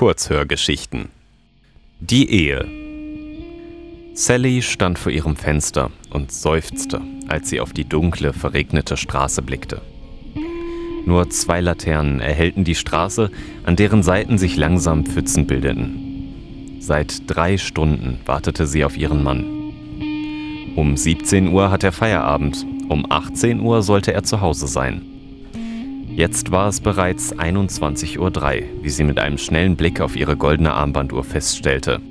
Kurzhörgeschichten. Die Ehe. Sally stand vor ihrem Fenster und seufzte, als sie auf die dunkle, verregnete Straße blickte. Nur zwei Laternen erhellten die Straße, an deren Seiten sich langsam Pfützen bildeten. Seit drei Stunden wartete sie auf ihren Mann. Um 17 Uhr hat er Feierabend, um 18 Uhr sollte er zu Hause sein. Jetzt war es bereits 21.03 Uhr, wie sie mit einem schnellen Blick auf ihre goldene Armbanduhr feststellte.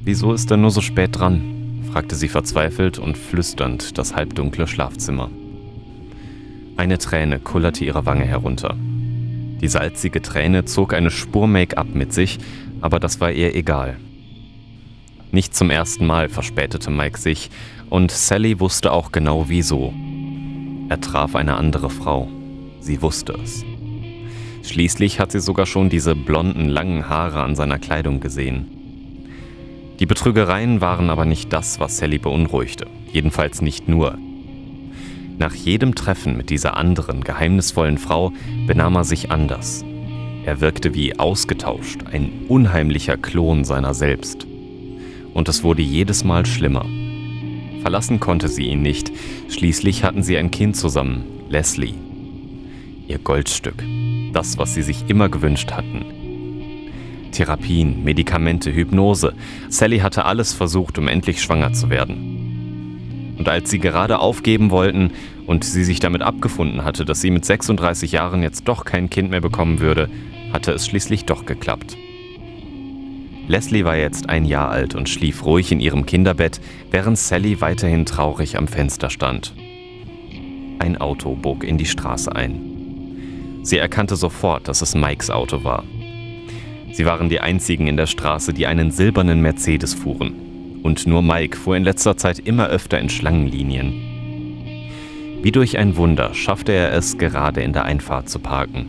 Wieso ist er nur so spät dran? fragte sie verzweifelt und flüsternd das halbdunkle Schlafzimmer. Eine Träne kullerte ihre Wange herunter. Die salzige Träne zog eine Spur Make-up mit sich, aber das war ihr egal. Nicht zum ersten Mal verspätete Mike sich, und Sally wusste auch genau wieso. Er traf eine andere Frau. Sie wusste es. Schließlich hat sie sogar schon diese blonden, langen Haare an seiner Kleidung gesehen. Die Betrügereien waren aber nicht das, was Sally beunruhigte. Jedenfalls nicht nur. Nach jedem Treffen mit dieser anderen, geheimnisvollen Frau benahm er sich anders. Er wirkte wie ausgetauscht, ein unheimlicher Klon seiner selbst. Und es wurde jedes Mal schlimmer. Verlassen konnte sie ihn nicht. Schließlich hatten sie ein Kind zusammen, Leslie. Ihr Goldstück. Das, was sie sich immer gewünscht hatten. Therapien, Medikamente, Hypnose. Sally hatte alles versucht, um endlich schwanger zu werden. Und als sie gerade aufgeben wollten und sie sich damit abgefunden hatte, dass sie mit 36 Jahren jetzt doch kein Kind mehr bekommen würde, hatte es schließlich doch geklappt. Leslie war jetzt ein Jahr alt und schlief ruhig in ihrem Kinderbett, während Sally weiterhin traurig am Fenster stand. Ein Auto bog in die Straße ein. Sie erkannte sofort, dass es Mikes Auto war. Sie waren die einzigen in der Straße, die einen silbernen Mercedes fuhren. Und nur Mike fuhr in letzter Zeit immer öfter in Schlangenlinien. Wie durch ein Wunder schaffte er es, gerade in der Einfahrt zu parken.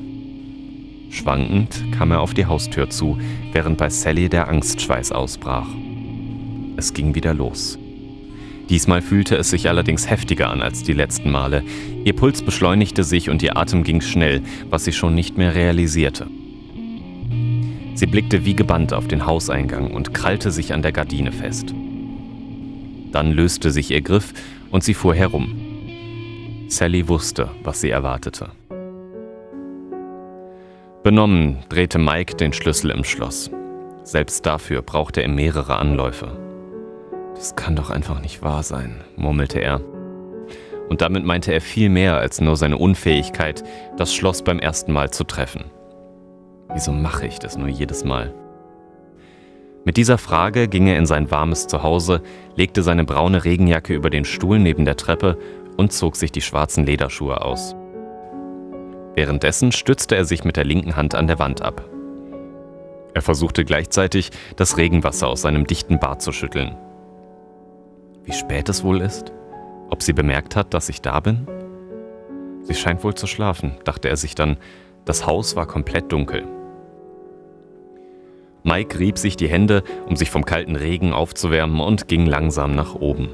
Schwankend kam er auf die Haustür zu, während bei Sally der Angstschweiß ausbrach. Es ging wieder los. Diesmal fühlte es sich allerdings heftiger an als die letzten Male. Ihr Puls beschleunigte sich und ihr Atem ging schnell, was sie schon nicht mehr realisierte. Sie blickte wie gebannt auf den Hauseingang und krallte sich an der Gardine fest. Dann löste sich ihr Griff und sie fuhr herum. Sally wusste, was sie erwartete. Benommen drehte Mike den Schlüssel im Schloss. Selbst dafür brauchte er mehrere Anläufe. Das kann doch einfach nicht wahr sein, murmelte er. Und damit meinte er viel mehr als nur seine Unfähigkeit, das Schloss beim ersten Mal zu treffen. Wieso mache ich das nur jedes Mal? Mit dieser Frage ging er in sein warmes Zuhause, legte seine braune Regenjacke über den Stuhl neben der Treppe und zog sich die schwarzen Lederschuhe aus. Währenddessen stützte er sich mit der linken Hand an der Wand ab. Er versuchte gleichzeitig, das Regenwasser aus seinem dichten Bart zu schütteln. Wie spät es wohl ist? Ob sie bemerkt hat, dass ich da bin? Sie scheint wohl zu schlafen, dachte er sich dann. Das Haus war komplett dunkel. Mike rieb sich die Hände, um sich vom kalten Regen aufzuwärmen und ging langsam nach oben.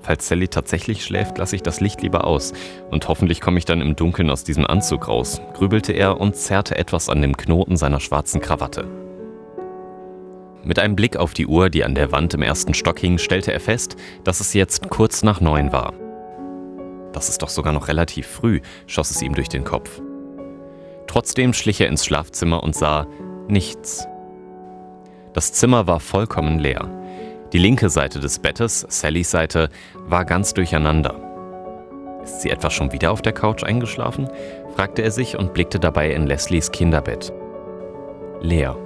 Falls Sally tatsächlich schläft, lasse ich das Licht lieber aus und hoffentlich komme ich dann im Dunkeln aus diesem Anzug raus, grübelte er und zerrte etwas an dem Knoten seiner schwarzen Krawatte. Mit einem Blick auf die Uhr, die an der Wand im ersten Stock hing, stellte er fest, dass es jetzt kurz nach neun war. Das ist doch sogar noch relativ früh, schoss es ihm durch den Kopf. Trotzdem schlich er ins Schlafzimmer und sah nichts. Das Zimmer war vollkommen leer. Die linke Seite des Bettes, Sallys Seite, war ganz durcheinander. Ist sie etwa schon wieder auf der Couch eingeschlafen? fragte er sich und blickte dabei in Leslies Kinderbett. Leer.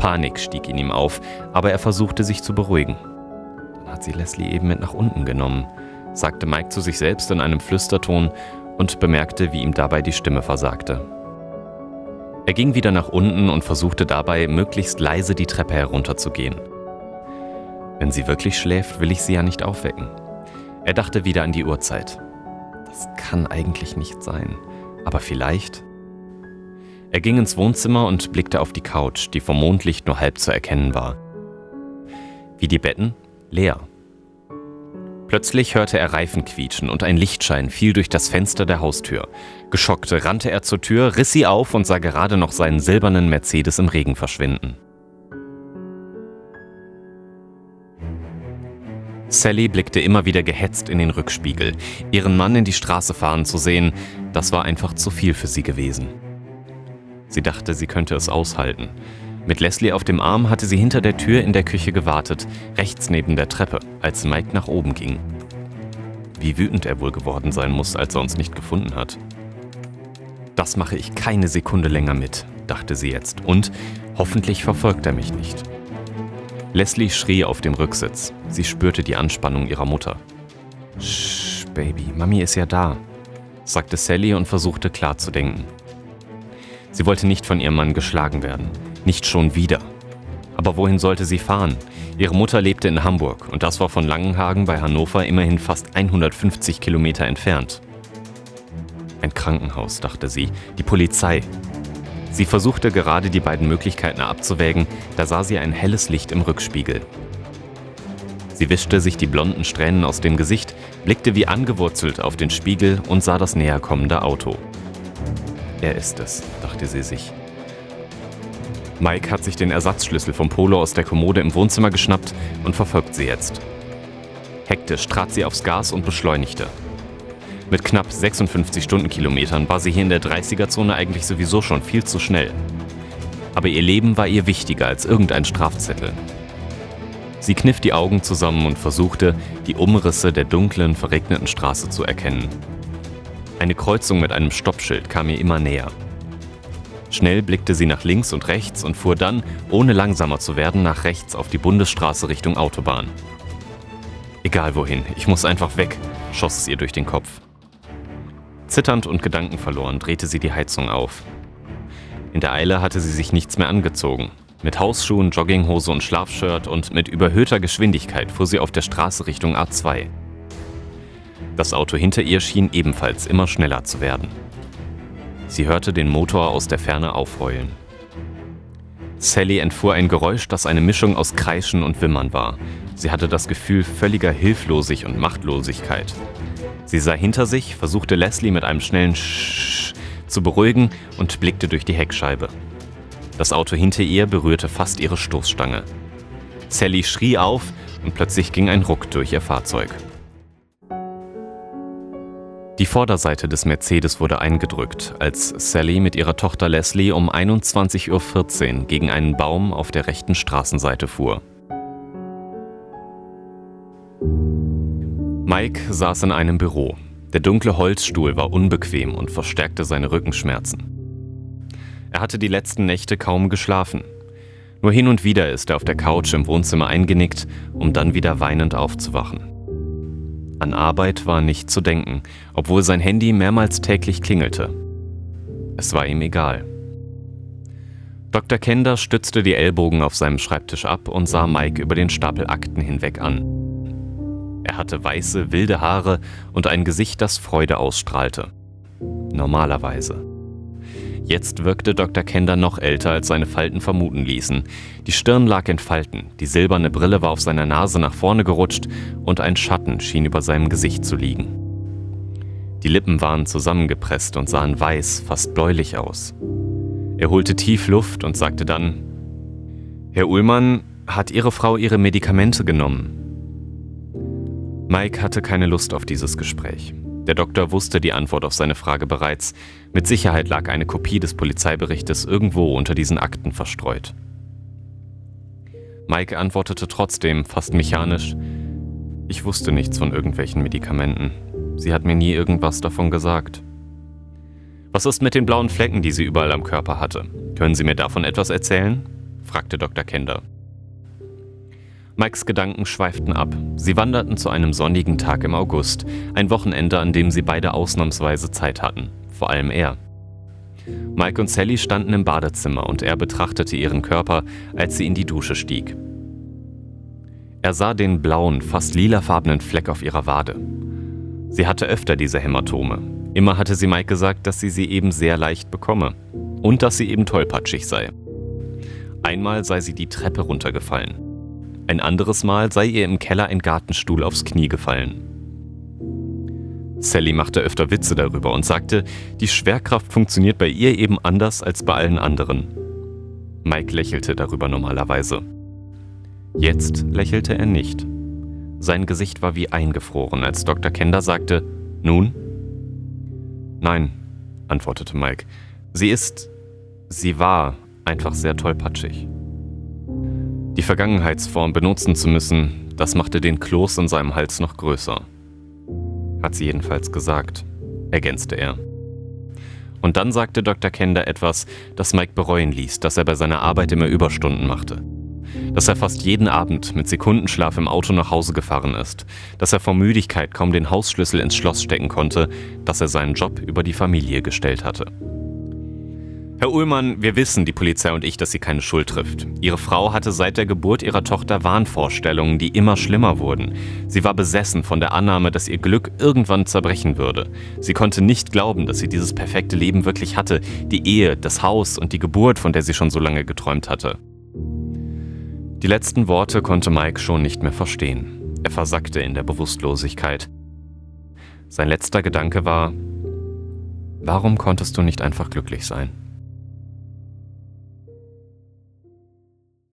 Panik stieg in ihm auf, aber er versuchte sich zu beruhigen. Dann hat sie Leslie eben mit nach unten genommen, sagte Mike zu sich selbst in einem Flüsterton und bemerkte, wie ihm dabei die Stimme versagte. Er ging wieder nach unten und versuchte dabei, möglichst leise die Treppe herunterzugehen. Wenn sie wirklich schläft, will ich sie ja nicht aufwecken. Er dachte wieder an die Uhrzeit. Das kann eigentlich nicht sein. Aber vielleicht. Er ging ins Wohnzimmer und blickte auf die Couch, die vom Mondlicht nur halb zu erkennen war. Wie die Betten, leer. Plötzlich hörte er Reifen quietschen und ein Lichtschein fiel durch das Fenster der Haustür. Geschockt rannte er zur Tür, riss sie auf und sah gerade noch seinen silbernen Mercedes im Regen verschwinden. Sally blickte immer wieder gehetzt in den Rückspiegel. Ihren Mann in die Straße fahren zu sehen, das war einfach zu viel für sie gewesen. Sie dachte, sie könnte es aushalten. Mit Leslie auf dem Arm hatte sie hinter der Tür in der Küche gewartet, rechts neben der Treppe, als Mike nach oben ging. Wie wütend er wohl geworden sein muss, als er uns nicht gefunden hat. Das mache ich keine Sekunde länger mit, dachte sie jetzt, und hoffentlich verfolgt er mich nicht. Leslie schrie auf dem Rücksitz. Sie spürte die Anspannung ihrer Mutter. Sch, Baby, Mami ist ja da, sagte Sally und versuchte klar zu denken. Sie wollte nicht von ihrem Mann geschlagen werden. Nicht schon wieder. Aber wohin sollte sie fahren? Ihre Mutter lebte in Hamburg und das war von Langenhagen bei Hannover immerhin fast 150 Kilometer entfernt. Ein Krankenhaus, dachte sie, die Polizei. Sie versuchte gerade die beiden Möglichkeiten abzuwägen, da sah sie ein helles Licht im Rückspiegel. Sie wischte sich die blonden Strähnen aus dem Gesicht, blickte wie angewurzelt auf den Spiegel und sah das näher kommende Auto. Er ist es, dachte sie sich. Mike hat sich den Ersatzschlüssel vom Polo aus der Kommode im Wohnzimmer geschnappt und verfolgt sie jetzt. Hektisch trat sie aufs Gas und beschleunigte. Mit knapp 56 Stundenkilometern war sie hier in der 30er-Zone eigentlich sowieso schon viel zu schnell. Aber ihr Leben war ihr wichtiger als irgendein Strafzettel. Sie kniff die Augen zusammen und versuchte, die Umrisse der dunklen, verregneten Straße zu erkennen. Eine Kreuzung mit einem Stoppschild kam ihr immer näher. Schnell blickte sie nach links und rechts und fuhr dann, ohne langsamer zu werden, nach rechts auf die Bundesstraße Richtung Autobahn. Egal wohin, ich muss einfach weg, schoss es ihr durch den Kopf. Zitternd und gedankenverloren drehte sie die Heizung auf. In der Eile hatte sie sich nichts mehr angezogen. Mit Hausschuhen, Jogginghose und Schlafshirt und mit überhöhter Geschwindigkeit fuhr sie auf der Straße Richtung A2. Das Auto hinter ihr schien ebenfalls immer schneller zu werden. Sie hörte den Motor aus der Ferne aufheulen. Sally entfuhr ein Geräusch, das eine Mischung aus Kreischen und Wimmern war. Sie hatte das Gefühl völliger Hilflosig und Machtlosigkeit. Sie sah hinter sich, versuchte Leslie mit einem schnellen Sch zu beruhigen und blickte durch die Heckscheibe. Das Auto hinter ihr berührte fast ihre Stoßstange. Sally schrie auf und plötzlich ging ein Ruck durch ihr Fahrzeug. Die Vorderseite des Mercedes wurde eingedrückt, als Sally mit ihrer Tochter Leslie um 21.14 Uhr gegen einen Baum auf der rechten Straßenseite fuhr. Mike saß in einem Büro. Der dunkle Holzstuhl war unbequem und verstärkte seine Rückenschmerzen. Er hatte die letzten Nächte kaum geschlafen. Nur hin und wieder ist er auf der Couch im Wohnzimmer eingenickt, um dann wieder weinend aufzuwachen. An Arbeit war nicht zu denken, obwohl sein Handy mehrmals täglich klingelte. Es war ihm egal. Dr. Kender stützte die Ellbogen auf seinem Schreibtisch ab und sah Mike über den Stapel Akten hinweg an. Er hatte weiße, wilde Haare und ein Gesicht, das Freude ausstrahlte. Normalerweise. Jetzt wirkte Dr. Kender noch älter, als seine Falten vermuten ließen. Die Stirn lag in Falten, die silberne Brille war auf seiner Nase nach vorne gerutscht und ein Schatten schien über seinem Gesicht zu liegen. Die Lippen waren zusammengepresst und sahen weiß, fast bläulich aus. Er holte tief Luft und sagte dann, Herr Ullmann, hat Ihre Frau ihre Medikamente genommen? Mike hatte keine Lust auf dieses Gespräch. Der Doktor wusste die Antwort auf seine Frage bereits. Mit Sicherheit lag eine Kopie des Polizeiberichtes irgendwo unter diesen Akten verstreut. Mike antwortete trotzdem, fast mechanisch, ich wusste nichts von irgendwelchen Medikamenten. Sie hat mir nie irgendwas davon gesagt. Was ist mit den blauen Flecken, die sie überall am Körper hatte? Können Sie mir davon etwas erzählen? fragte Dr. Kender. Mikes Gedanken schweiften ab. Sie wanderten zu einem sonnigen Tag im August, ein Wochenende, an dem sie beide ausnahmsweise Zeit hatten, vor allem er. Mike und Sally standen im Badezimmer und er betrachtete ihren Körper, als sie in die Dusche stieg. Er sah den blauen, fast lilafarbenen Fleck auf ihrer Wade. Sie hatte öfter diese Hämatome. Immer hatte sie Mike gesagt, dass sie sie eben sehr leicht bekomme und dass sie eben tollpatschig sei. Einmal sei sie die Treppe runtergefallen. Ein anderes Mal sei ihr im Keller ein Gartenstuhl aufs Knie gefallen. Sally machte öfter Witze darüber und sagte, die Schwerkraft funktioniert bei ihr eben anders als bei allen anderen. Mike lächelte darüber normalerweise. Jetzt lächelte er nicht. Sein Gesicht war wie eingefroren, als Dr. Kender sagte, nun? Nein, antwortete Mike. Sie ist, sie war einfach sehr tollpatschig. Die Vergangenheitsform benutzen zu müssen, das machte den Kloß in seinem Hals noch größer. Hat sie jedenfalls gesagt, ergänzte er. Und dann sagte Dr. Kender etwas, das Mike bereuen ließ, dass er bei seiner Arbeit immer Überstunden machte. Dass er fast jeden Abend mit Sekundenschlaf im Auto nach Hause gefahren ist, dass er vor Müdigkeit kaum den Hausschlüssel ins Schloss stecken konnte, dass er seinen Job über die Familie gestellt hatte. Herr Ullmann, wir wissen, die Polizei und ich, dass sie keine Schuld trifft. Ihre Frau hatte seit der Geburt ihrer Tochter Wahnvorstellungen, die immer schlimmer wurden. Sie war besessen von der Annahme, dass ihr Glück irgendwann zerbrechen würde. Sie konnte nicht glauben, dass sie dieses perfekte Leben wirklich hatte, die Ehe, das Haus und die Geburt, von der sie schon so lange geträumt hatte. Die letzten Worte konnte Mike schon nicht mehr verstehen. Er versackte in der Bewusstlosigkeit. Sein letzter Gedanke war, warum konntest du nicht einfach glücklich sein?